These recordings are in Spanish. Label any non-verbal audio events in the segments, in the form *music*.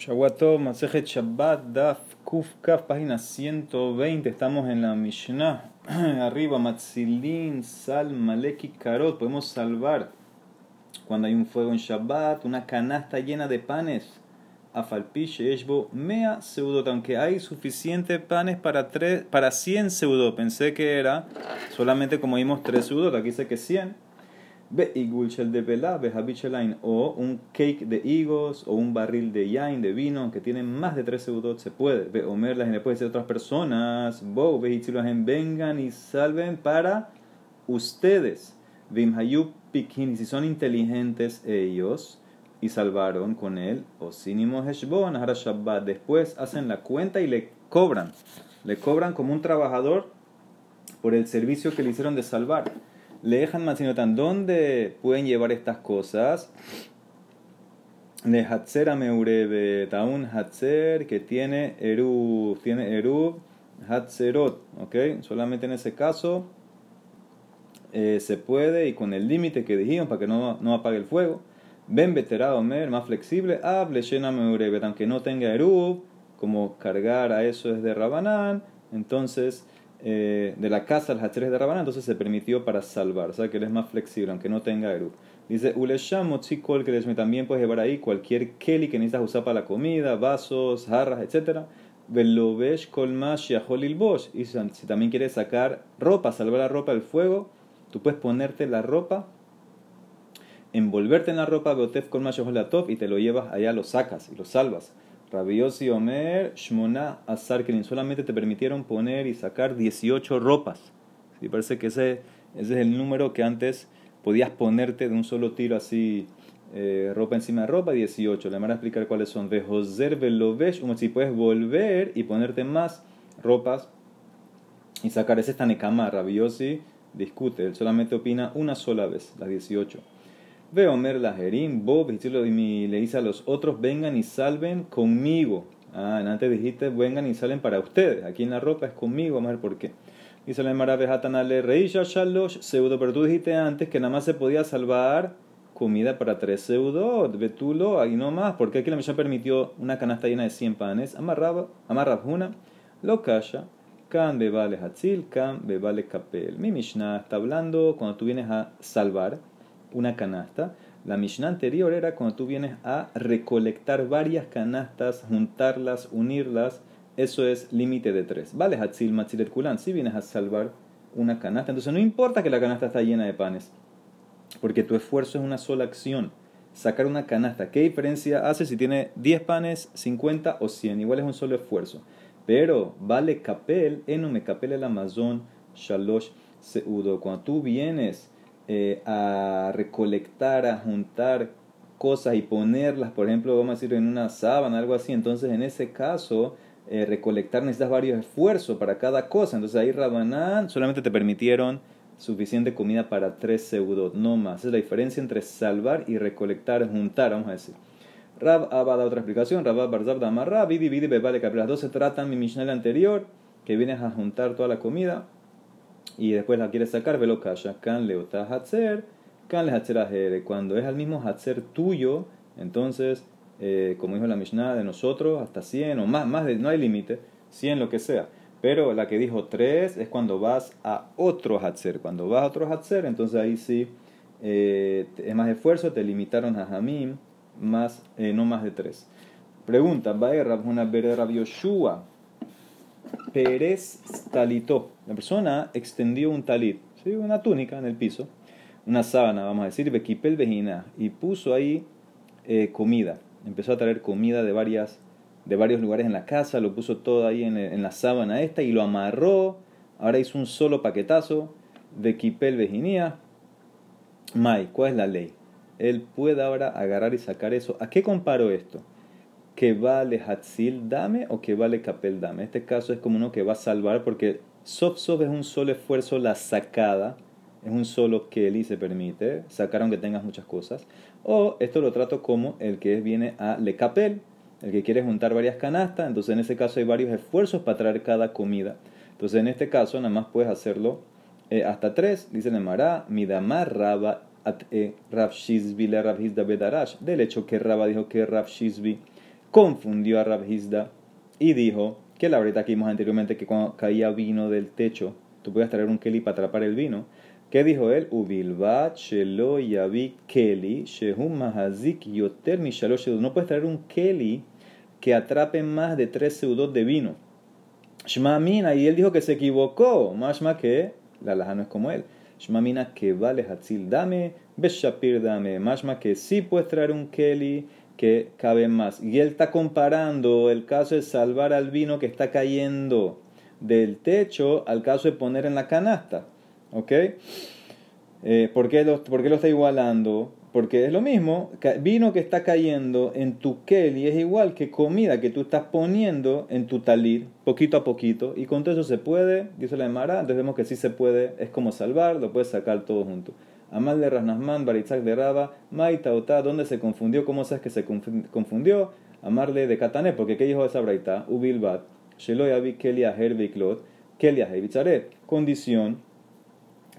Shawato, Masejet Shabbat, Daf, Kuf, Kaf, página 120. Estamos en la Mishnah. *clears throat* Arriba, Matzilin, Sal, Maleki, Karot. Podemos salvar cuando hay un fuego en Shabbat, una canasta llena de panes. Afalpish, Eshbo, Mea, Seudot. Aunque hay suficiente panes para, tres, para 100 Seudot. Pensé que era solamente como vimos 3 Seudot. Aquí dice que 100 Ve shel de ve o un cake de higos, o un barril de yain, de vino, que tiene más de tres seudot, se puede. Ve omer, las puede ser otras personas. Bo, ve vengan y salven para ustedes. Vim hayub pikin, si son inteligentes ellos y salvaron con él, o sinimo heshbon, shabbat. Después hacen la cuenta y le cobran. Le cobran como un trabajador por el servicio que le hicieron de salvar le dejan tan ¿dónde pueden llevar estas cosas? Le Hatzer Ameurebe, Taun Hatzer que tiene Eru, tiene Eru Hatzerot, ¿ok? Solamente en ese caso eh, se puede y con el límite que dijimos para que no, no apague el fuego. Ven veterado más flexible, hable llena meurebe, aunque no tenga Eru, como cargar a eso es de Rabanán, entonces eh, de la casa al hacheres de Rabanán, entonces se permitió para salvar, o sea que él es más flexible, aunque no tenga Eru. Dice, Ulesham kol que también puedes llevar ahí cualquier keli que necesitas usar para la comida, vasos, jarras, etc. Velovesh kolmash bosh. Y si también quieres sacar ropa, salvar la ropa del fuego, tú puedes ponerte la ropa, envolverte en la ropa, beotef kolmash y te lo llevas allá, lo sacas y lo salvas. Rabiosi Omer, Shmona Azar solamente te permitieron poner y sacar 18 ropas. ¿Sí? Parece que ese, ese, es el número que antes podías ponerte de un solo tiro así, eh, ropa encima de ropa, 18. Le van a explicar cuáles son. De Joser Velovesh, como si puedes volver y ponerte más ropas y sacar. Ese es Tanekama, Rabiosi discute, él solamente opina una sola vez, las 18. Veomer la Jerim, Bob, y le dice a los otros, vengan y salven conmigo. Ah, antes dijiste, vengan y salen para ustedes. Aquí en la ropa es conmigo, vamos a ver por qué. Dice la Emara Bejatanale, Reisha Shalosh, pseudo, pero tú dijiste antes que nada más se podía salvar comida para tres pseudo, betulo, ahí no más, porque aquí la Mishnah permitió una canasta llena de 100 panes, amarraba, una, lo calla, can bebale hatzil, can bebale kapel. Mi Mishnah está hablando cuando tú vienes a salvar una canasta. La Mishnah anterior era cuando tú vienes a recolectar varias canastas, juntarlas, unirlas. Eso es límite de tres. Vale, Hatzil, Matzilet Kulan. Si vienes a salvar una canasta, entonces no importa que la canasta está llena de panes, porque tu esfuerzo es una sola acción. Sacar una canasta, ¿qué diferencia hace si tiene 10 panes, 50 o 100? Igual es un solo esfuerzo. Pero vale capel, me capel el Amazon, shalosh seudo. Cuando tú vienes eh, a recolectar, a juntar cosas y ponerlas, por ejemplo, vamos a decir en una sábana, algo así, entonces en ese caso eh, recolectar necesitas varios esfuerzos para cada cosa, entonces ahí Rabanán solamente te permitieron suficiente comida para tres seudot, no más. es la diferencia entre salvar y recolectar, juntar, vamos a decir. Rab Abba da otra explicación, Rab Barzab da Marra, Vidi Vidi Bebale, que las dos se tratan mi Mishnah anterior, que vienes a juntar toda la comida, y después la quieres sacar, velo kasha. Kan leota hatzer, kan le hatzer Cuando es al mismo hatzer tuyo, entonces, eh, como dijo la Mishnah de nosotros, hasta 100 o más, más de, no hay límite, 100 lo que sea. Pero la que dijo 3 es cuando vas a otro hatzer. Cuando vas a otro hatzer, entonces ahí sí eh, es más esfuerzo, te limitaron a Hamim, más, eh, no más de 3. Pregunta, va a una Rabbi Yoshua. Pérez talitó. La persona extendió un talit, una túnica en el piso, una sábana, vamos a decir, bequipel vejina, y puso ahí eh, comida. Empezó a traer comida de, varias, de varios lugares en la casa, lo puso todo ahí en, la sábana esta y lo amarró. Ahora hizo un solo paquetazo, bequipel vejinía. Mai, ¿cuál es la ley? Él puede ahora agarrar y sacar eso. ¿A qué comparo esto? Que vale Hatzil dame o que vale Capel dame. Este caso es como uno que va a salvar porque Sof Sof es un solo esfuerzo la sacada, es un solo que él se permite, sacar aunque tengas muchas cosas. O esto lo trato como el que viene a Le Capel, el que quiere juntar varias canastas, entonces en ese caso hay varios esfuerzos para traer cada comida. Entonces en este caso nada más puedes hacerlo eh, hasta tres, dice Nemara, Midamar Raba at e Rav Shizbi le Rav Bedarash, del hecho que Raba dijo que Rav Shizbi confundió a Rabhizda y dijo que la verdad que vimos anteriormente que cuando caía vino del techo, tú podías traer un keli para atrapar el vino. ¿Qué dijo él? Ubilbat shelo yavi keli shehum mahazik yoter No puedes traer un keli que atrape más de tres seudot de vino. Shmamina, y él dijo que se equivocó. Mashma que la laja no es como él. Shmamina que vale hatzil dame, beshapir dame. Mashma que sí puedes traer un keli que cabe más. Y él está comparando el caso de salvar al vino que está cayendo del techo al caso de poner en la canasta. ¿Ok? Eh, ¿por, qué lo, ¿Por qué lo está igualando? Porque es lo mismo, vino que está cayendo en tu keli es igual que comida que tú estás poniendo en tu talir, poquito a poquito, y con todo eso se puede, dice la Emara, entonces vemos que sí se puede, es como salvar, lo puedes sacar todo junto. Amal de Rasnasman, Baritzak de Raba, Maita Ota, ¿dónde se confundió? ¿Cómo sabes que se confundió? Amarle de Katané, porque ¿qué dijo esa braita? Ubilbat, Sheloy Abi Kelia Herbiklot, Kelia Condición,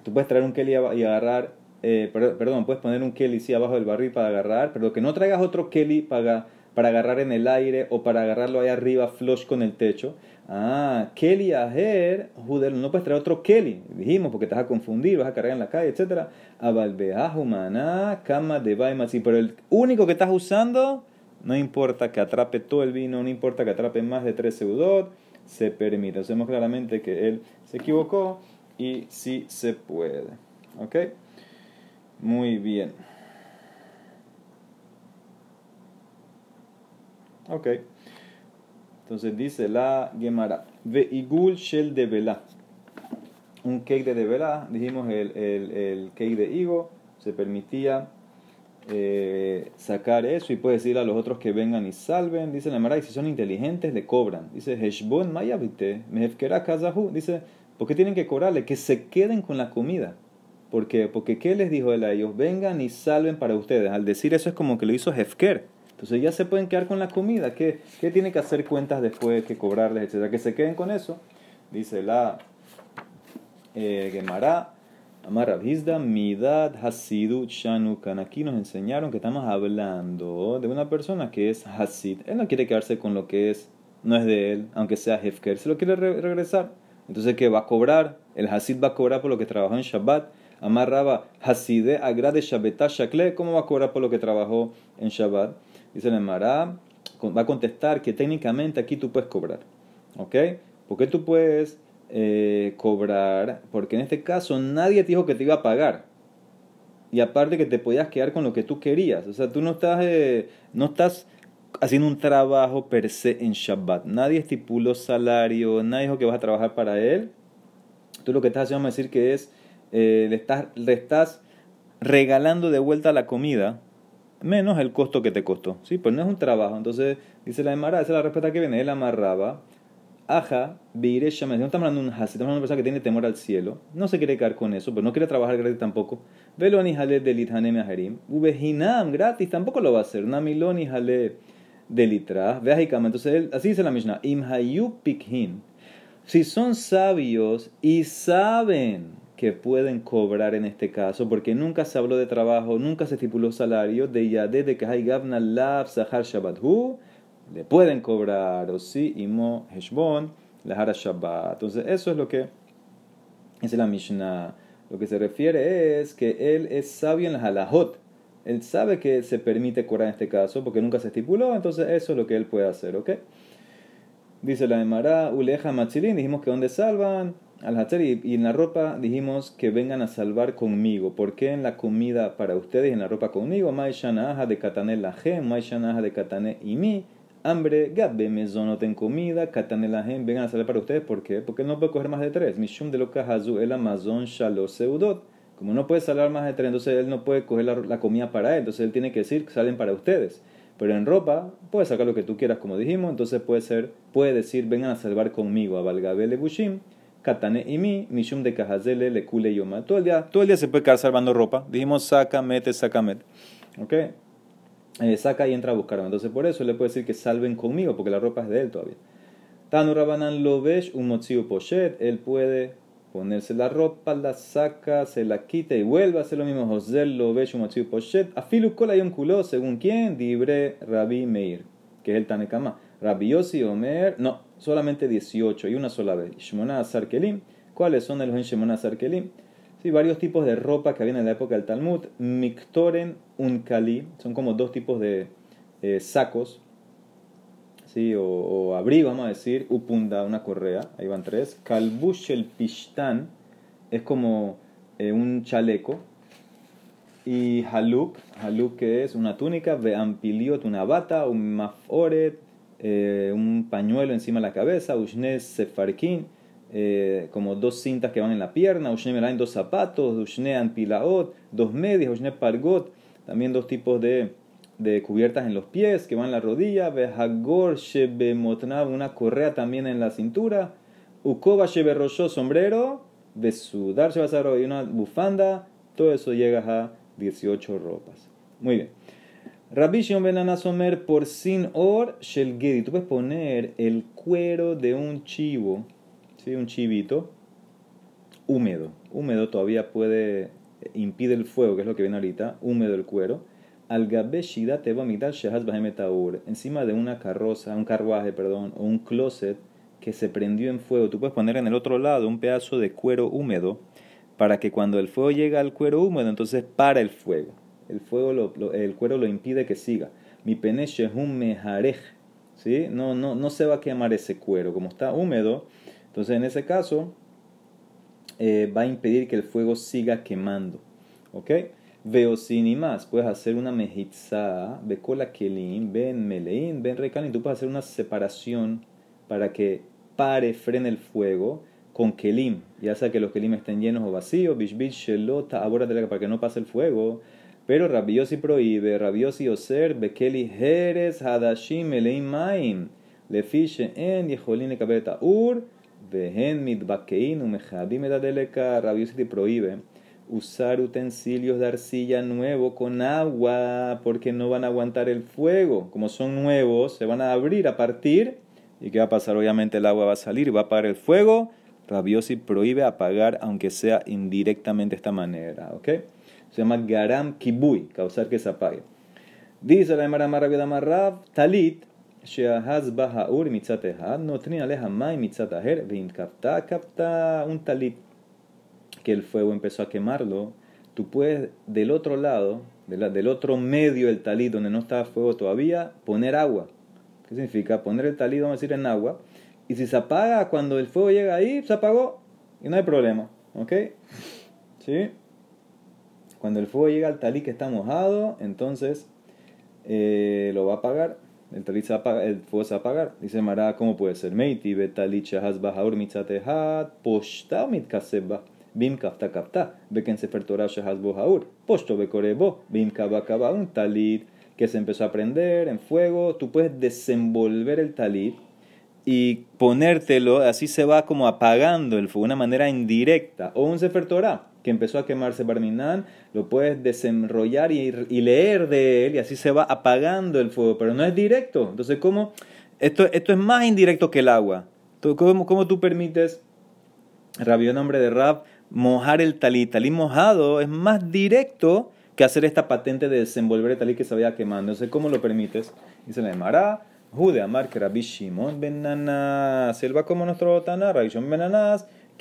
tú puedes traer un Kelia y agarrar eh, perdón, puedes poner un Kelly sí abajo del barril para agarrar, pero que no traigas otro Kelly para, para agarrar en el aire o para agarrarlo ahí arriba flush con el techo. Ah, Kelly aher, no puedes traer otro Kelly, dijimos, porque te a confundir, vas a cargar en la calle, etc. Abalbeah humana, cama de baimasi, pero el único que estás usando, no importa que atrape todo el vino, no importa que atrape más de tres seudot, se permite. Hacemos claramente que él se equivocó y sí se puede. ¿Ok? Muy bien. Ok. Entonces dice la Gemara. igul shel de vela. Un cake de vela. Dijimos el, el, el cake de higo. Se permitía eh, sacar eso y puede decir a los otros que vengan y salven. Dice la Gemara. Y si son inteligentes, le cobran. Dice Heshbon mayavite. Mehefkera kazahu. Dice. ¿Por qué tienen que cobrarle? Que se queden con la comida. ¿Por qué? Porque ¿qué les dijo él a ellos? Vengan y salven para ustedes. Al decir eso es como que lo hizo Hefker. Entonces ya se pueden quedar con la comida. ¿Qué, qué tiene que hacer cuentas después? que cobrarles, etcétera? Que se queden con eso. Dice la eh, Gemara. Amar Midad, Hasidut, Shanukan. Aquí nos enseñaron que estamos hablando de una persona que es Hasid. Él no quiere quedarse con lo que es, no es de él, aunque sea Hefker. Se lo quiere regresar. Entonces, ¿qué va a cobrar? El Hasid va a cobrar por lo que trabajó en Shabbat Amarraba Haside agrade Shabbetá Shakle, ¿cómo va a cobrar por lo que trabajó en Shabbat? Dice la Mará, va a contestar que técnicamente aquí tú puedes cobrar. ¿Ok? Porque tú puedes eh, cobrar, porque en este caso nadie te dijo que te iba a pagar. Y aparte que te podías quedar con lo que tú querías. O sea, tú no estás, eh, no estás haciendo un trabajo per se en Shabbat. Nadie estipuló salario, nadie dijo que vas a trabajar para él. Tú lo que estás haciendo es decir que es eh, le, estás, le estás regalando de vuelta la comida menos el costo que te costó. ¿sí? Pues no es un trabajo. Entonces, dice la Emara, esa es la respuesta que viene. Él amarraba. Aja, Beire No estamos hablando de un hasi, estamos hablando de una persona que tiene temor al cielo. No se quiere quedar con eso, pero no quiere trabajar gratis tampoco. Veloni jale de lithanem aherim. Ubehinam, gratis, tampoco lo va a hacer. Namiloni jale de litra. Veajikama. Entonces, él, así dice la Mishnah. Imhayu pikhin. Si son sabios y saben que pueden cobrar en este caso, porque nunca se habló de trabajo, nunca se estipuló salario, de ya de hay gavna lab sahar hu le pueden cobrar, o si imo heshbon, lahara shabbat. Entonces, eso es lo que es la Mishnah. Lo que se refiere es que él es sabio en la halahot. Él sabe que se permite cobrar en este caso, porque nunca se estipuló, entonces eso es lo que él puede hacer, ¿ok? Dice la Emara, Uleja Machilin, dijimos que donde salvan, al hacer y, en la ropa dijimos que vengan a salvar conmigo. ¿Por qué en la comida para ustedes y en la ropa conmigo? Maishanaha de katane lajem, maishanaha de katane y mi. Hambre, gabbe mezonoten comida, katane lajem, vengan a salvar para ustedes. ¿Por qué? Porque no puede coger más de tres. Mishum de lo kahazu el amazon shalos seudot. Como no puede salvar más de tres, entonces él no puede coger la, comida para él. Entonces él tiene que decir salen para ustedes. Pero en ropa, puedes sacar lo que tú quieras, como dijimos. Entonces puede ser, puede decir, vengan a salvar conmigo. A Valgabele Bushim. Katane y mi, Mishum de Kajazele, le cule yoma. Todo el día, todo el día se puede quedar salvando ropa. Dijimos saca, mete, saca, mete. ¿Ok? Eh, saca y entra a buscarme. Entonces por eso le puede decir que salven conmigo, porque la ropa es de él todavía. Tanu Rabanan Lovesh, un mochiu pochet. Él puede ponerse la ropa, la saca, se la quita y vuelve a hacer lo mismo. José Lovesh, un mochiu pochet. Afilu kola yon kulo, según quién, dibre Rabbi Meir. que es el Tanekama. Rabbi Omer, no, solamente 18 y una sola vez. Shemona Kelim, ¿cuáles son los Shemona Kelim? Sí, varios tipos de ropa que había en la época del Talmud. Miktoren Unkali, son como dos tipos de eh, sacos, ¿sí? o, o abrigo, vamos a decir. Upunda, una correa, ahí van tres. Kalbush el Pishtan, es como eh, un chaleco. Y haluk, haluk que es una túnica, veampiliot, una bata, un maforet, eh, un pañuelo encima de la cabeza, ushne sefarkin, eh, como dos cintas que van en la pierna, ushne melain, dos zapatos, ushne anpilaot, dos medias, ushne pargot, también dos tipos de, de cubiertas en los pies que van en la rodilla, vehagor shebemotnav, una correa también en la cintura, ukoba sheberosho, sombrero, de sudar y una bufanda, todo eso llega a 18 ropas. Muy bien. Rabbi Shimon Ben Somer por sin or shel gedi. Tú puedes poner el cuero de un chivo, ¿sí? un chivito, húmedo. Húmedo todavía puede, impide el fuego, que es lo que viene ahorita, húmedo el cuero. Al gabe shida te va a mitar shehaz encima de una carroza, un carruaje, perdón, o un closet que se prendió en fuego, tú puedes poner en el otro lado un pedazo de cuero húmedo para que cuando el fuego llega al cuero húmedo, entonces para el fuego. El, fuego el cuero lo impide que siga. Mi peneche es un mejarej, ¿sí? No, no, no se va a quemar ese cuero. Como está húmedo, entonces en ese caso eh, va a impedir que el fuego siga quemando. ¿Ok? Veo sin y más. Puedes hacer una mejitza, cola kelim, ven meleín, ven recalin. Tú puedes hacer una separación para que pare, frene el fuego con kelim, ya sea que los kelim estén llenos o vacíos, bishbit, shelota, abórate para que no pase el fuego. Pero rabiosi prohíbe, rabiosi oser, bekeli jeres, hadashim, eleim maim, lefiche en yeholin kabeta ur, vehen mitbakein, umejabim edadeleka, rabiosi te prohíbe usar utensilios de arcilla nuevo con agua porque no van a aguantar el fuego. Como son nuevos, se van a abrir a partir ¿Y qué va a pasar? Obviamente el agua va a salir y va a apagar el fuego. Rabiosi prohíbe apagar, aunque sea indirectamente de esta manera. ¿Ok? Se llama garam kibui, causar que se apague. Dice la Emara Marrab, talit, sheahaz bahaur mitzatehad, no trina aleja mai mitzataher, vein kapta, kapta, un talit que el fuego empezó a quemarlo. Tú puedes del otro lado, del otro medio del talit donde no estaba fuego todavía, poner agua ¿Qué significa? Poner el talí, vamos a decir, en agua. Y si se apaga cuando el fuego llega ahí, se apagó. Y no hay problema. ¿Ok? ¿Sí? Cuando el fuego llega al talí que está mojado, entonces eh, lo va a apagar. El talí se apaga, el fuego se va a apagar. Dice Mara, ¿cómo puede ser? Meiti betalit shahaz bahaur mitzatehat poshta mitkaseba. Bim kafta kafta. Beken sefer Torah shahaz bohaur. Bekorebo. Bim kaba un talit que se empezó a prender en fuego, tú puedes desenvolver el talit y ponértelo, así se va como apagando el fuego de una manera indirecta. O un Sefer Torah que empezó a quemarse Barminan, lo puedes desenrollar y, leer de él y así se va apagando el fuego, pero no es directo. Entonces, ¿cómo? Esto, esto es más indirecto que el agua. ¿Cómo, cómo tú permites, rabio nombre de Rab, mojar el talit? Talit mojado es más directo que hacer esta patente de desenvolver el talí que se vaya quemando. Entonces, ¿cómo lo permites? Dice la Emara, Jude Amar que Rabbi Shimon como nuestro Tanar, Rabbi Shimon Ben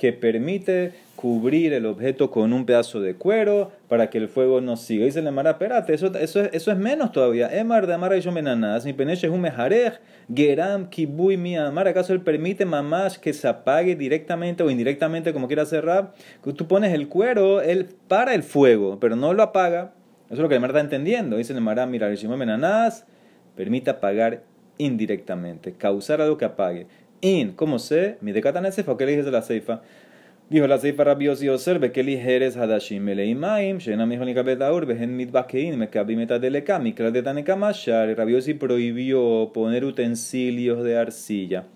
que permite cubrir el objeto con un pedazo de cuero para que el fuego no siga. Dice la Mara, espérate, eso, eso, eso es menos todavía. Emar de Amar y Menanas, mi peneche es un mejarej, geram kibui mi amar. ¿Acaso él permite mamás que se apague directamente o indirectamente, como quiera cerrar? Tú pones el cuero, él para el fuego, pero no lo apaga. Eso es lo que el Mar está entendiendo. Dice el Mara, mira, Menanas permite apagar indirectamente, causar algo que apague. In, ¿cómo sé? Mi decatan sefa, ¿qué le dices de la ceifa? Dijo la ceifa rabiosi oser, que ligeres hadashim meleimaim, shena mijo ni kabetaur, behen mitbakein, me kabimeta deleka, mikra de tanekamashar. Rabiosi prohibió poner utensilios de arcilla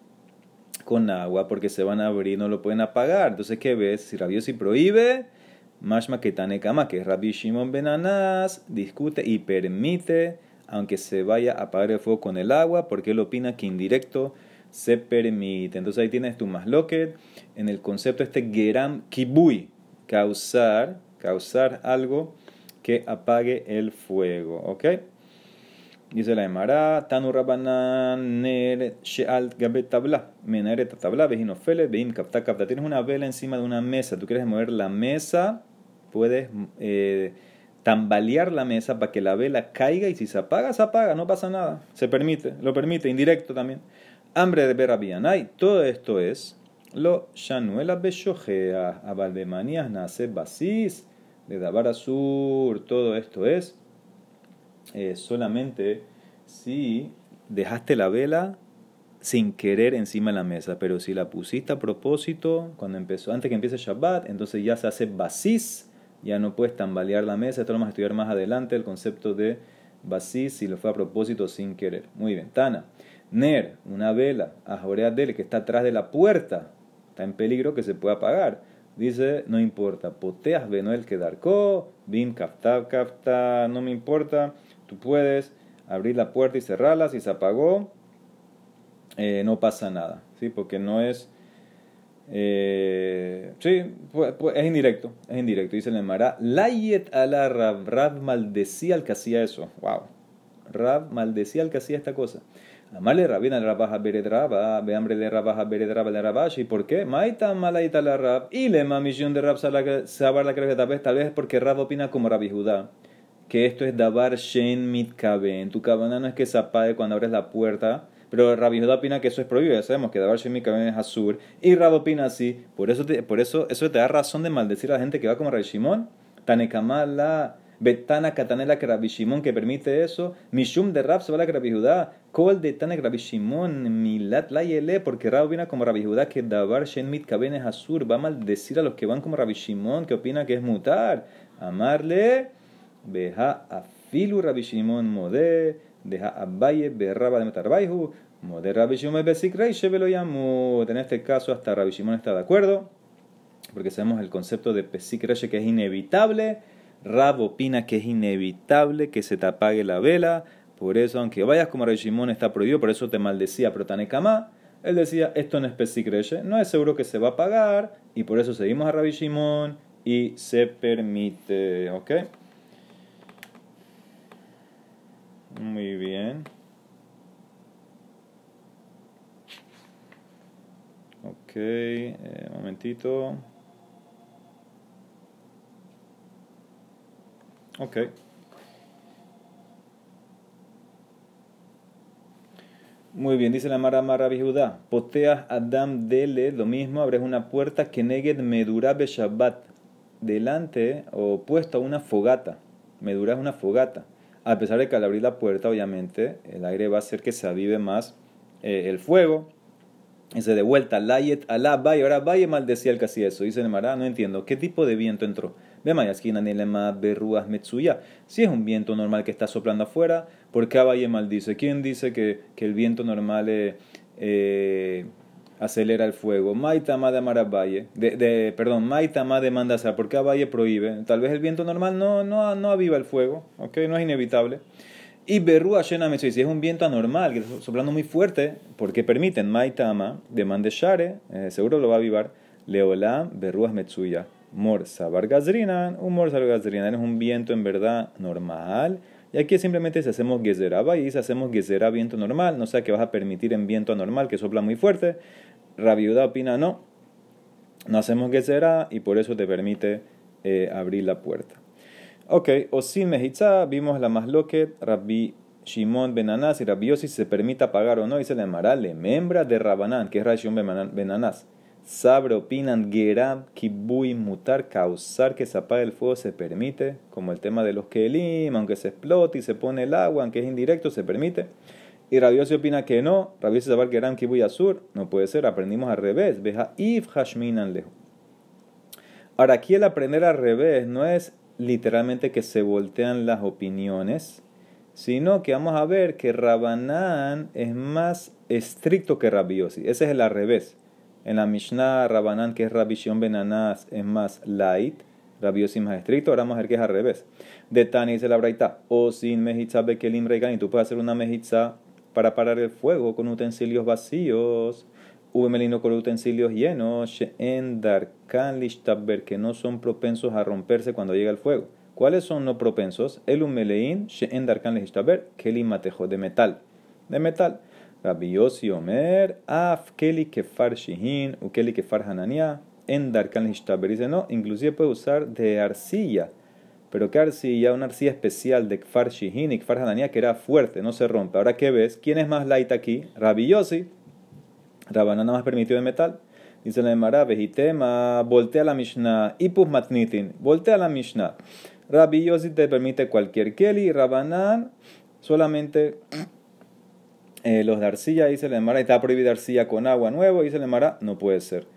con agua porque se van a abrir, no lo pueden apagar. Entonces, ¿qué ves? Si Rabiosi prohíbe, mashma que tanekama, que Rabbi Shimon Benanas, discute y permite, aunque se vaya a apagar el fuego con el agua, porque él opina que indirecto se permite. Entonces ahí tienes tu masloquet en el concepto este geram kibui, causar, causar algo que apague el fuego, ¿ok? Dice la Emara, Tanu Rabanan Ner Sheal Gabet Tabla, Menaret Tabla, Vejinofele, Veim Kapta Kapta. Tienes una vela encima de una mesa, tú quieres mover la mesa, puedes eh, tambalear la mesa para que la vela caiga y si se apaga, se apaga, no pasa nada. Se permite, lo permite, indirecto también. Hambre de Berabianay, todo esto es lo Shanuela Beshojea, Abaldemanías nace Basis, de Dabar Azur, todo esto es eh, solamente si dejaste la vela sin querer encima de la mesa, pero si la pusiste a propósito, cuando empezó, antes que empiece Shabbat, entonces ya se hace basis, ya no puedes tambalear la mesa, esto lo vamos a estudiar más adelante, el concepto de basis, si lo fue a propósito sin querer. Muy bien, Tana. Ner, una vela, Ajorea Del, que está atrás de la puerta, está en peligro que se pueda apagar. Dice, no importa, poteas Benoel quedarco, bim kafta kafta, no me importa, Tú puedes abrir la puerta y cerrarla, si se apagó, eh, no pasa nada, ¿sí? Porque no es... Eh, sí, es indirecto, es indirecto. Dice el Emara, Layet ala Rab, Rab maldecía al que hacía eso. Wow. Rab maldecía al que hacía esta cosa. Amale rabina rabaja beredraba, hambre de rabaja beredraba de rabashi. ¿Por qué? Maita malaita la rab. Y le misión de rab sabar la tal vez, tal vez porque rab opina como Rabbi Judá que esto es davar shen mitkaben. Tu cabana no es que se apague cuando abres la puerta, pero Rabbi Judá opina que eso es prohibido. Ya sabemos que davar shen mitkaben es azur. Y Rab opina así. Por eso, por eso eso te da razón de maldecir a la gente que va como Rabbi Shimon. Tanekamala. Betana Katanela que Rabbi Shimon que permite eso. Mishum de Rab se va a la Rabbi Judá. Kol de Tanek Rabbi Shimon. Milat la yele. Porque Rab opina como Rabbi Judá que davar shen mitkaben es azur. Va a maldecir a los que van como Rabbi Shimon que opina que es mutar. Amarle. Beja afilu Rabbi Shimon mode, deja abaye berraba de metarbaihu, mode Rabbi Shimon besikrei shevelo yamut. En este caso hasta Rabbi Shimon está de acuerdo, porque sabemos el concepto de pesikreshe que es inevitable. Rab opina que es inevitable que se te apague la vela, por eso aunque vayas como Rabbi Shimon está prohibido, por eso te maldecía Protanekama. Él decía, esto no es pesikreshe, no es seguro que se va a pagar, y por eso seguimos a Rabbi Shimon y se permite, ¿ok? Muy bien. Ok, eh, momentito. Ok. Muy bien, dice la Mara Mara Judá. Poteas Adam Dele, lo mismo, abres una puerta que neged Medura Shabbat. Delante o puesto a una fogata. Medura es una fogata a pesar de que al abrir la puerta, obviamente, el aire va a hacer que se avive más eh, el fuego. Dice de vuelta, Layet Alá, vaya, ahora vaya maldecía el que eso. Dice Nemara, no entiendo, ¿qué tipo de viento entró? Si es un viento normal que está soplando afuera, ¿por qué Valle maldice? ¿Quién dice que, que el viento normal eh, eh acelera el fuego. Maitama de Amarabaye, de, perdón, Maitama de Mandazar, porque Abaye prohíbe. Tal vez el viento normal no, no, no aviva el fuego, ¿ok? No es inevitable. Y Berru Ashena si es un viento anormal, que está soplando muy fuerte, porque permiten Maitama de Mandeshare, eh, seguro lo va a avivar. Leolam Berruas Metsuya. Mor Sabar Gazrinan, un Mor Sabar Gazrinan es un viento en verdad normal y aquí simplemente si hacemos gezeraba y si hacemos gezerá viento normal, no sea que vas a permitir en viento anormal que sopla muy fuerte. Rabiuda opina no, no hacemos gezerá y por eso te permite eh, abrir la puerta. Ok, o sin mejitza, vimos la más loquet, Rabbi Shimon Benanás y Rabbi Yossi se permita pagar o no, se le llamará le membra de Rabanán, que es Shimon Benanás. Sabre opinan Gerab, Kibui, mutar, causar que se apague el fuego se permite, como el tema de los Kelim, aunque se explote y se pone el agua, aunque es indirecto, se permite. Y Rabiosi opina que no, Rabiosi saber Geram, Kibui, Azur, no puede ser, aprendimos al revés, veja if Hashminan. Ahora, aquí el aprender al revés no es literalmente que se voltean las opiniones, sino que vamos a ver que Rabanán es más estricto que Rabiosi, ese es el al revés. En la Mishnah Rabanán, que es Rabbi Shion Benanás, es más light. Rabbi Yossi más estricto. Ahora vamos a ver que es al revés. De Tani dice la Braita. O sin mejitza bekelim y Tú puedes hacer una mejitza para parar el fuego con utensilios vacíos. Ube melino con utensilios llenos. En darkan lishtaber, que no son propensos a romperse cuando llega el fuego. ¿Cuáles son no propensos? El umelein, she'en darkan lehishtaber, keli matejo, de metal. De metal. Rabbi Yossi Omer, af keli kefar shihin, u keli kefar hanania, en darkan lehishtaber. Dice, no, inclusive puede usar de arcilla. Pero qué arcilla, una arcilla especial de kfar shihin y kfar hanania que era fuerte, no se rompe. Ahora, ¿qué ves? ¿Quién es más light aquí? Rabbi Yossi. Rabanana más permitido de metal. Dice la Emara, vejitema, voltea la Mishnah, ipus matnitin, voltea la Mishnah. Rabbi Yossi te permite cualquier keli, Rabanán solamente eh, los de arcilla, dice la Emara, está prohibida arcilla con agua nuevo, dice la Emara, no puede ser.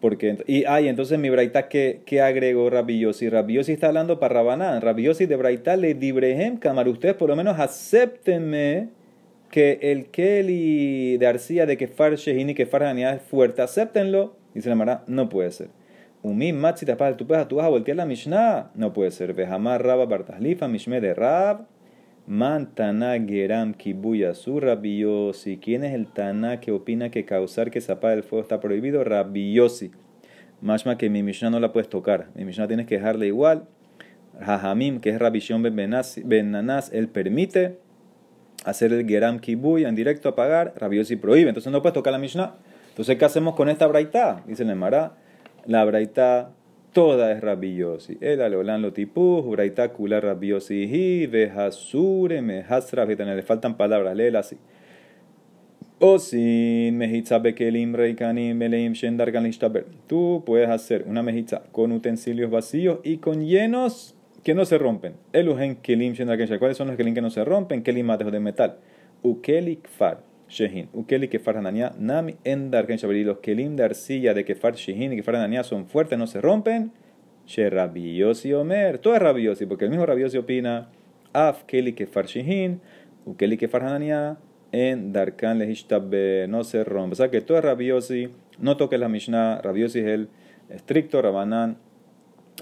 Porque, y ay, entonces mi braita, ¿qué, qué agregó? Rabbi Yossi está hablando para Rabanán. Rabbi Yossi de braita le dibrehem, camar, ustedes por lo menos acéptenme que el Keli de arcilla de Kefar Shehini, Kefar Haniyah es fuerte, acéptenlo. Dice la Mara, no puede ser. Umi Matzi Tapaz, tú vas a voltear la Mishnah, no puede ser. Vejamar Rabba Bartahlifa, Mishme de Rab, Mantana Geram Kibuya su Rabiosi. ¿Quién es el Tana que opina que causar que se apague el fuego está prohibido? Rabiosi. Mashma que mi Mishnah no la puedes tocar. Mi Mishnah tienes que dejarle igual. Jajamim, que es Rabishon Ben Nanas, él permite hacer el Geram Kibuy en directo a pagar, prohíbe. Entonces no puedes tocar la Mishnah. Entonces, ¿qué hacemos con esta braita? Dice el Emara, la braita toda es rabiosi. El aleolán lo tipu, braita kula rabiosi hi, vejasure, mehasra, le faltan palabras, léela así. O sin mejitza bekelim reikanim meleim shendar Tú puedes hacer una mejitza con utensilios vacíos y con llenos que no se rompen. Eluhen kelim ¿Cuáles son los kelim que no se rompen? Kelim matejo de metal. Ukeli kfar shehin. Ukeli kefar hanania. Nami endar Y los kelim de arcilla de kefar shehin y kefar hanania son fuertes, no se rompen. She rabiosi omer. Todo es rabiosi, porque el mismo rabiosi opina. Af keli kefar shehin. Ukeli kefar hanania. En darkan. No se rompe. O sea que todo es rabiosi. No toques la Mishnah. Rabiosi es el estricto rabanán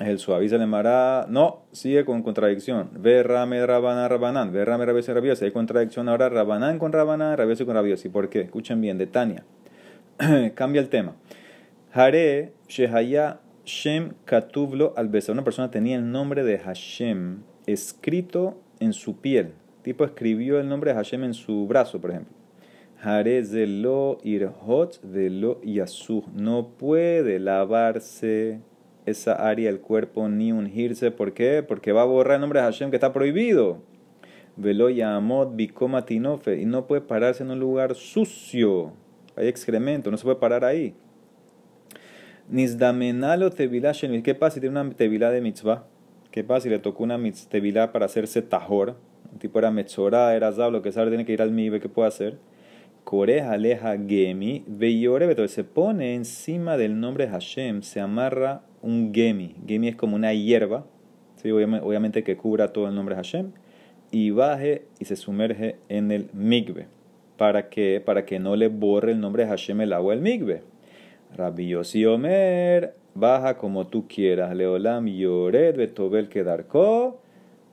el suaviza le mará, no, sigue con contradicción. Ve rame rabanán rabanán, ve rame rabiosi rabiosi. Hay contradicción ahora rabanán con rabanán, rabiosi con rabiosi. ¿Por qué? Escuchen bien, de Tania. *clears throat* Cambia el tema. Hare Shehaya Shem Katuvlo al Una persona tenía el nombre de Hashem escrito en su piel. tipo escribió el nombre de Hashem en su brazo, por ejemplo. Hare Zelo Irhot Velo Yasuh. No puede lavarse esa área del cuerpo ni ungirse. ¿Por qué? Porque va a borrar el nombre de Hashem que está prohibido. Velo. Y no puede pararse en un lugar sucio. Hay excremento, no se puede parar ahí. Nizdamenalo Tevilá ¿Qué pasa si tiene una tevilá de mitzvah? ¿Qué pasa si le tocó una tevilá para hacerse tajor? Un tipo era metzorá, era zab, lo que sabe, tiene que ir al mibe, ¿qué puede hacer? Coreja aleja gemi, veyore, se pone encima del nombre de Hashem, se amarra un gemi. Gemi es como una hierba, ¿sí? obviamente que cubra todo el nombre de Hashem, y baje y se sumerge en el migbe. ¿Para qué? Para que no le borre el nombre de Hashem el agua del migbe. Rabbi Omer, baja como tú quieras. Leolam Yored Betobel Kedarko.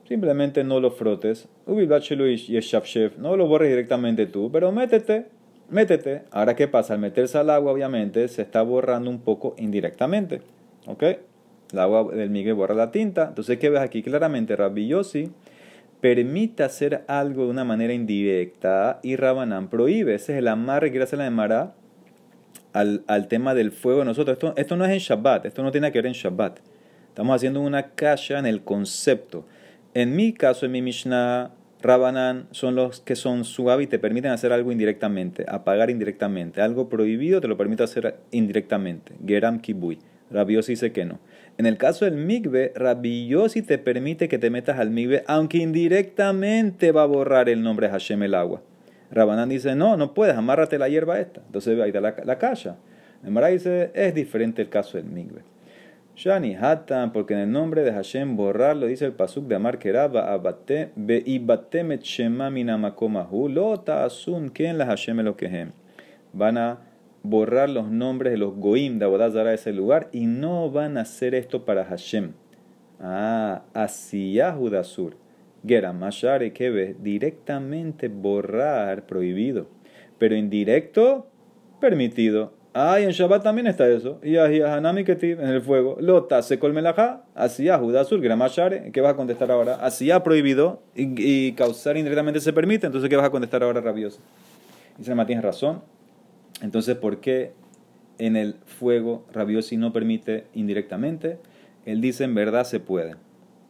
Simplemente no lo frotes. No lo borres directamente tú, pero métete. Métete. Ahora, ¿qué pasa? Al meterse al agua, obviamente, se está borrando un poco indirectamente. ¿Ok? El agua del Miguel borra la tinta. Entonces, ¿qué ves aquí? Claramente, Rabbi Yossi permite hacer algo de una manera indirecta y Rabanán prohíbe. Ese es el amarre que hacer la Emara al, al tema del fuego de nosotros. Esto, esto no es en Shabbat, esto no tiene que ver en Shabbat. Estamos haciendo una caja en el concepto. En mi caso, en mi Mishnah, Rabanán son los que son suaves y te permiten hacer algo indirectamente, apagar indirectamente. Algo prohibido te lo permite hacer indirectamente. Geram Kibui. Rabiosi dice que no. En el caso del migbe, Rabiosi te permite que te metas al migbe, aunque indirectamente va a borrar el nombre Hashem el agua. Rabanán dice, no, no puedes, amárrate la hierba esta. Entonces ahí está la, la calle. Emara dice, es diferente el caso del migbe. Shani Hatan, porque en el nombre de Hashem borrarlo, dice el pasuk de Amar Keraba, abate, be ibatemet shema minamakomahu, lo ta'asun, ken la Hashem elokehem. Van a borrar los nombres de los goim de Abodazara de ese lugar y no van a hacer esto para Hashem. Ah, así Judasur. Gera, Mashare, Kebe, directamente borrar prohibido, pero indirecto permitido. Ah, y en Shabbat también está eso. Y Hanami Ketiv, en el fuego. Lota se colmelajá, hacía Judá Azul, Gramashare. ¿Qué vas a contestar ahora? Hacía prohibido y, causar indirectamente se permite. Entonces, ¿qué vas a contestar ahora, rabioso? Dice Matías, razón. Entonces, ¿por qué en el fuego rabiosi no permite indirectamente? Él dice, en verdad se puede.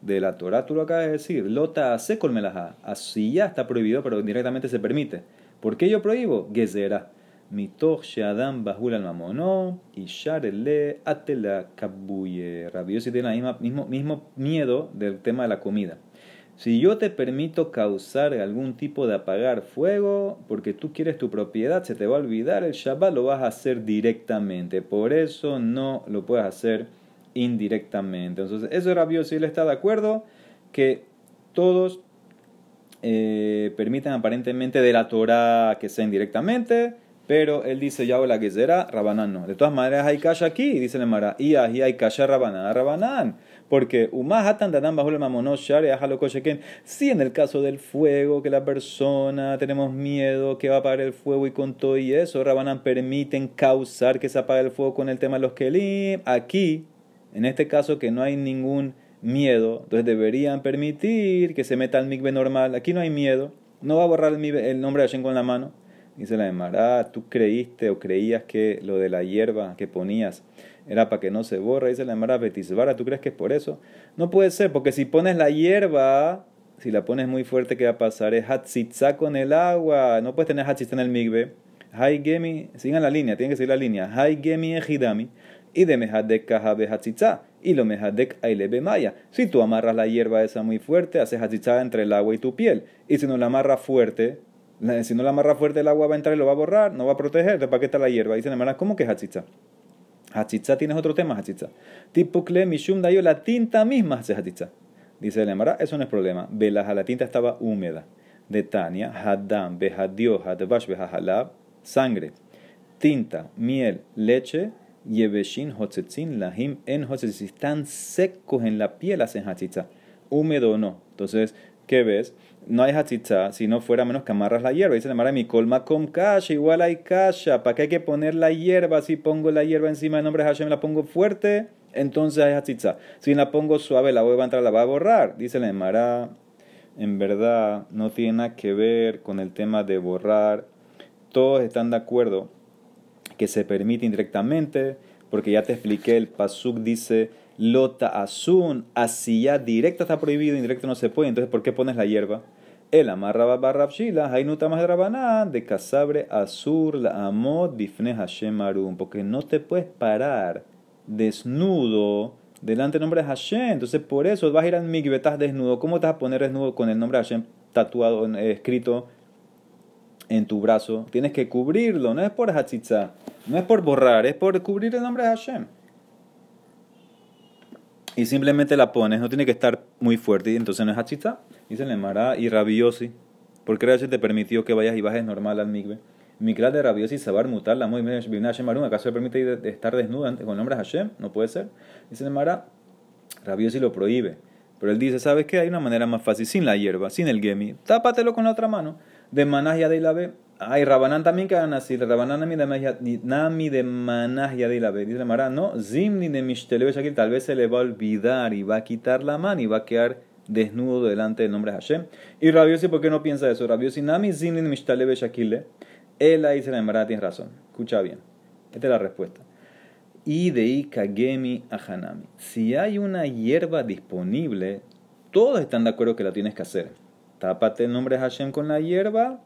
De la Torah tú lo acabas de decir. Lota se colmelajá. Así ya está prohibido, pero indirectamente se permite. ¿Por qué yo prohíbo? Gezerá Mitoch Shadam Bahul al Mamono y Sharele Atela Kabuye. Rabiosi tiene el mismo, mismo miedo del tema de la comida. Si yo te permito causar algún tipo de apagar fuego, porque tú quieres tu propiedad, se te va a olvidar, el Shabbat lo vas a hacer directamente. Por eso no lo puedes hacer indirectamente. Entonces, eso es rabioso. él está de acuerdo que todos eh, permiten aparentemente de la Torah que sea indirectamente pero él dice, ya la será Rabanán no. De todas maneras hay kasha aquí, dice el Mara, y hay kasha Rabanán, Rabanán. Porque Si en el caso del fuego, que la persona tenemos miedo que va a apagar el fuego y con todo y eso, Rabanán permiten causar que se apague el fuego con el tema de los kelim. Aquí, en este caso que no hay ningún miedo, entonces deberían permitir que se meta el migbe normal. Aquí no hay miedo, no va a borrar el, nombre de Hashem con la mano Dice la Emara, tú creíste o creías que lo de la hierba que ponías era para que no se borre. Dice la Emara, Betisbara, ¿tú crees que es por eso? No puede ser, porque si pones la hierba, si la pones muy fuerte, ¿qué va a pasar? Es hatzitza con el agua. No puedes tener hatzitza en el migbe. Hay gemi, sigan la línea, tienen que seguir la línea. Hay gemi ejidami y de mejadek kahabe hatzitza y lo mejadek ailebe maya. Si tú amarras la hierba esa muy fuerte, haces hatzitza entre el agua y tu piel. Y si no la amarras fuerte, si no la amarra fuerte, el agua va a entrar y lo va a borrar, no va a proteger. ¿Para qué está la hierba? Dice la hermana, ¿cómo que es hachicha? Hachicha tienes otro tema, hachicha. Tipo kle mishum dayo, la tinta misma hace hachicha. Dice la hermana, eso no es problema. Velaja, la tinta estaba húmeda. De Tania, hadam, behadio, hadvash, behahalab, sangre, tinta, miel, leche, yeveshin, hotzetzin, lahim, en hotzetzin. Están secos en la piel, hacen hachicha. Húmedo o no. Entonces, ¿qué ves? No hay hatzitza si no fuera menos que amarras la hierba. Dice la Mara, mi colma con kasha, igual hay kasha. ¿Para qué hay que poner la hierba? Si pongo la hierba encima del nombre de Hashem, la pongo fuerte, entonces hay hatzitza. Si la pongo suave, la voy a entrar, la va a borrar. Dice la Mara, en verdad no tiene nada que ver con el tema de borrar. Todos están de acuerdo que se permite indirectamente, porque ya te expliqué, el Pasuk dice Lota asun, así ya directa está prohibido, indirecto no se puede. Entonces, ¿por qué pones la hierba? El amarra barrabshila, hainuta más drabaná, de casabre azur, la amot, bifne Hashem arum. Porque no te puedes parar desnudo delante del nombre de Hashem. Entonces, por eso vas a ir al mikve, estás desnudo. ¿Cómo te vas a poner desnudo con el nombre de Hashem tatuado, eh, escrito en tu brazo? Tienes que cubrirlo, no es por hatzitza, no es por borrar, es por cubrir el nombre de Hashem y simplemente la pones, no tiene que estar muy fuerte, y entonces no es hachita. Dice Lemara y rabiosi. Porque Rashi te permitió que vayas y bajes normal al migbe. Mikra de rabiosi sabar mutar la Hashem ¿Acaso le permite estar desnuda con el nombre Hashem? No puede ser. Dice Lemara, rabiosi lo prohíbe. Pero él dice, ¿sabes qué? Hay una manera más fácil, sin la hierba, sin el gemi. Tápatelo con la otra mano. De ya de la ve. Ay, Rabanán también que hagan así. Rabanán nami de nami de la. Dice Mara, no, zimni de mishtele aquí tal vez se le va a olvidar y va a quitar la mano y va a quedar desnudo delante del nombre Hashem. Y Rabiosi, ¿por qué no piensa eso? Rabiosi, nami zimni de mishtele Shakile. Él ahí dice la Mara, tiene razón. Escucha bien. Esta es la respuesta. Y de kagemi ahanami. Si hay una hierba disponible, todos están de acuerdo que la tienes que hacer. Tápate el nombre de Hashem con la hierba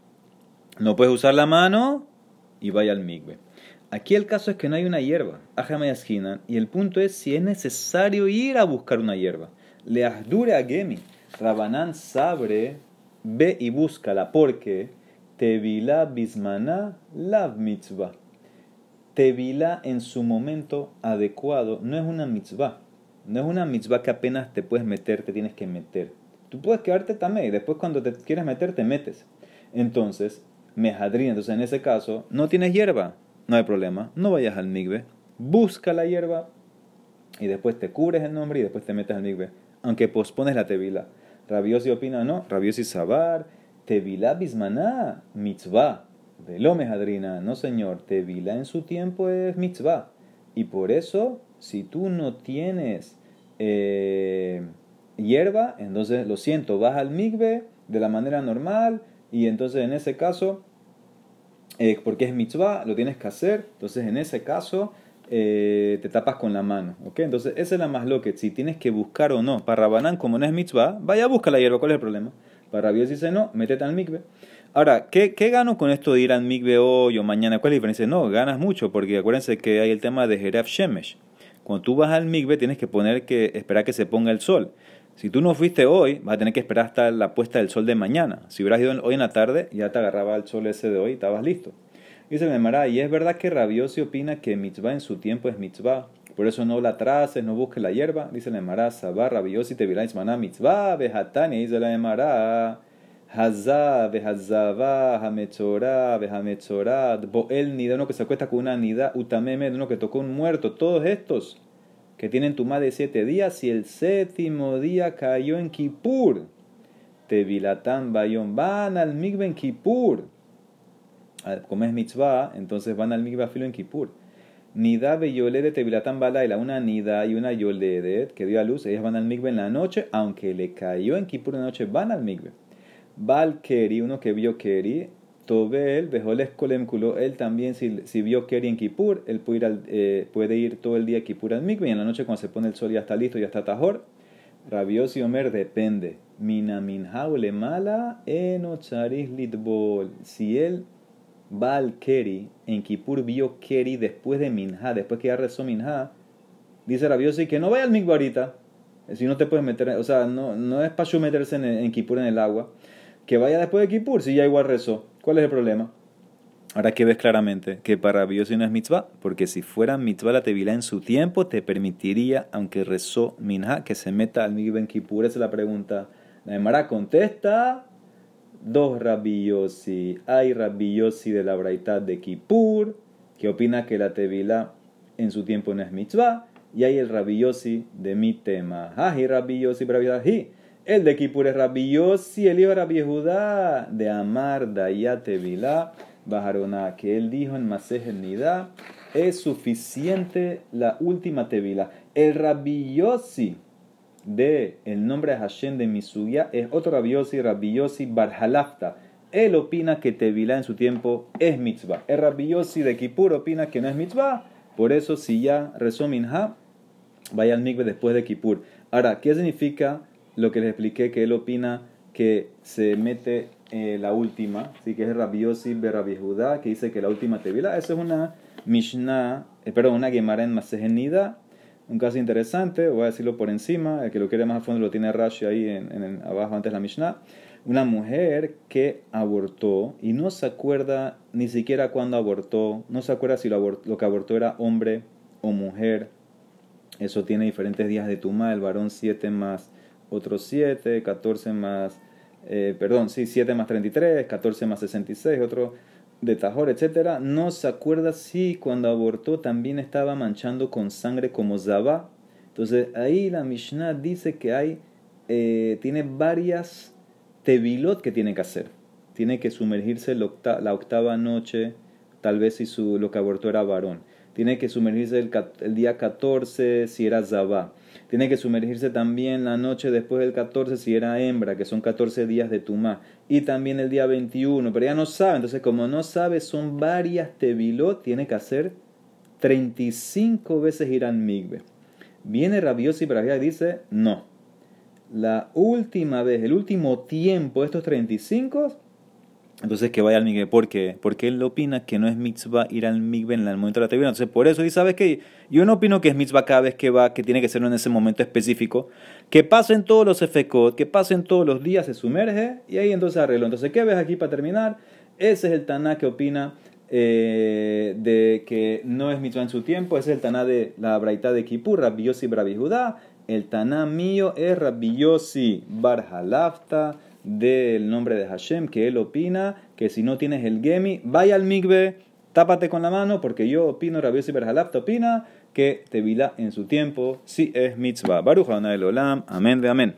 no puedes usar la mano y vaya al migbe. Aquí el caso es que no hay una hierba, y el punto es si es necesario ir a buscar una hierba. Le a Gemi, Rabanán sabre, ve y búscala, porque Tevila bismana lav mitzvah. Tevila en su momento adecuado no es una mitzvah. No es una mitzvah que apenas te puedes meter, te tienes que meter. Tú puedes quedarte también y después cuando te quieres meter te metes. Entonces, mejadrín. Entonces, en ese caso, no tienes hierba, no hay problema. No vayas al migbe, busca la hierba y después te cubres el nombre y después te metes al migbe. Aunque pospones la tevila. Rabiosi opina, no. Rabiosi sabar, tevila bismaná, mitzvah. Velome Adrina, no señor, Tevila en su tiempo es mitzvah. Y por eso, si tú no tienes eh, hierba, entonces lo siento, vas al migbe de la manera normal y entonces en ese caso, eh, porque es mitzvah, lo tienes que hacer, entonces en ese caso eh, te tapas con la mano, ¿ok? Entonces esa es la más loca, si tienes que buscar o no, para Rabanán como no es mitzvah, vaya a buscar la hierba, ¿cuál es el problema? Para Dios dice no, métete al migbe. Ahora, ¿qué, ¿qué, gano con esto de ir al migbe hoy o mañana? ¿Cuál es la diferencia? No, ganas mucho, porque acuérdense que hay el tema de Jeref Shemesh. Cuando tú vas al migbe tienes que poner que esperar que se ponga el sol. Si tú no fuiste hoy, vas a tener que esperar hasta la puesta del sol de mañana. Si hubieras ido hoy en la tarde, ya te agarraba el sol ese de hoy y estabas listo. Dice Memara, y es verdad que Rabiosi opina que mitzvah en su tiempo es mitzvah. Por eso no la traces, no busques la hierba. Dice Memara, Sabá, Rabiosi te viráis maná mitzvah, vejatani, dice la Memara. Hazá, vejazavá, hametzorá, vejametzorá, boel nida, uno que se acuesta con una nida, utameme, uno que tocó un muerto. Todos estos que tienen tu de siete días, y el séptimo día cayó en Kippur, Tevilatán Bayón, van al Migbe en Kippur. Como es mitzvah, entonces van al Migbe filo en Kippur. Nida de Tevilatán Balaila, una Nida y una Yoledet que dio a luz, ellas van al Migbe en la noche, aunque le cayó en Kippur en la noche, van al Migbe. Bal Keri, uno que vio Keri, Tobel, Bejoles Kolemkulo, él también, si, si, vio Keri en Kippur, él puede ir, eh, puede ir todo el día a Kippur al mikve y en la noche cuando se pone el sol ya está listo, ya está tajor. Rabios y Omer depende. Mina le mala charis litbol. Si él va al Keri, en Kippur vio Keri después de Minha, después que ya rezó Minha, dice Rabiosi que no vaya al mikve ahorita. Si no te puedes meter, o sea, no, no es para meterse en, en Kippur en el agua. Que vaya después de Kippur, si ya igual rezó. ¿Cuál es el problema? Ahora que ves claramente que para Rabiosi no es mitzvah, porque si fuera mitzvah la tevilá en su tiempo, te permitiría, aunque rezó minha, que se meta al migben kippur. Esa es la pregunta. La Emara contesta, dos rabiosi. Hay rabiosi de la braitad de kippur, que opina que la tevilá en su tiempo no es mitzvah, y hay el rabiosi de mi tema. Aji rabiosi bravidaji. El de Kipur es Rabbi Yossi, el hijo de Rabbi Judá, de Amar Dayate Vilá, Bajarona, que él dijo en Masej es suficiente la última tevila. El Rabbi Yossi de el nombre de Hashem de Misuya es otro Rabbi Yossi Barhalafta. Él opina que tevila en su tiempo es mitzvah. El Rabbi Yossi de Kipur opina que no es mitzvah. Por eso, si ya rezó Minha, vaya al mikve después de Kipur. Ahora, ¿qué significa lo que les expliqué, que él opina que se mete eh, la última, ¿sí? que es Rabbi Yossi Rabbi Judá, que dice que la última tevila, eso es una Mishnah, eh, perdón, una Gemara en Masejenida, un caso interesante, voy a decirlo por encima, el que lo quiere más a fondo lo tiene Rashi ahí en, abajo antes de la Mishnah, una mujer que abortó y no se acuerda ni siquiera cuándo abortó, no se acuerda si lo, lo que abortó era hombre o mujer, eso tiene diferentes días de tuma, el varón siete más otros 7, 14 más, eh, perdón, sí, 7 más 33, 14 más 66, otro de Tajor, etc. No se acuerda si cuando abortó también estaba manchando con sangre como Zabá. Entonces ahí la Mishnah dice que hay, eh, tiene varias tevilot que tiene que hacer. Tiene que sumergirse la octava noche, tal vez si su, lo que abortó era varón. Tiene que sumergirse el, el día 14 si era Zabá tiene que sumergirse también la noche después del 14 si era hembra, que son 14 días de Tumá. Y también el día 21, pero ya no sabe. Entonces, como no sabe, son varias tevilot, tiene que hacer 35 veces Irán Migbe. Viene Rabiosi para y dice, no. La última vez, el último tiempo, estos 35 entonces que vaya al migbe. ¿Por qué? Porque él opina que no es mitzvah ir al migbe en el momento de la tevila. Entonces por eso, y sabes que yo no opino que es mitzvah cada vez que va, que tiene que ser en ese momento específico. Que pasen todos los efecos, que pasen todos los días, se sumerge y ahí entonces arreglo. Entonces, ¿qué ves aquí para terminar? Ese es el Taná que opina eh, de que no es mitzvah en su tiempo. Ese es el Taná de la Braita de Kippur, Rabbi Yossi Brabi Judá. El Taná mío es Rabbi Yossi Bar del nombre de Hashem, que él opina que si no tienes el gemi, vaya al migbe, tápate con la mano, porque yo opino, Rabbi Yossi Berhalapta opina que Tevilá en su tiempo sí es mitzvah. Baruch el Olam, amén de amén.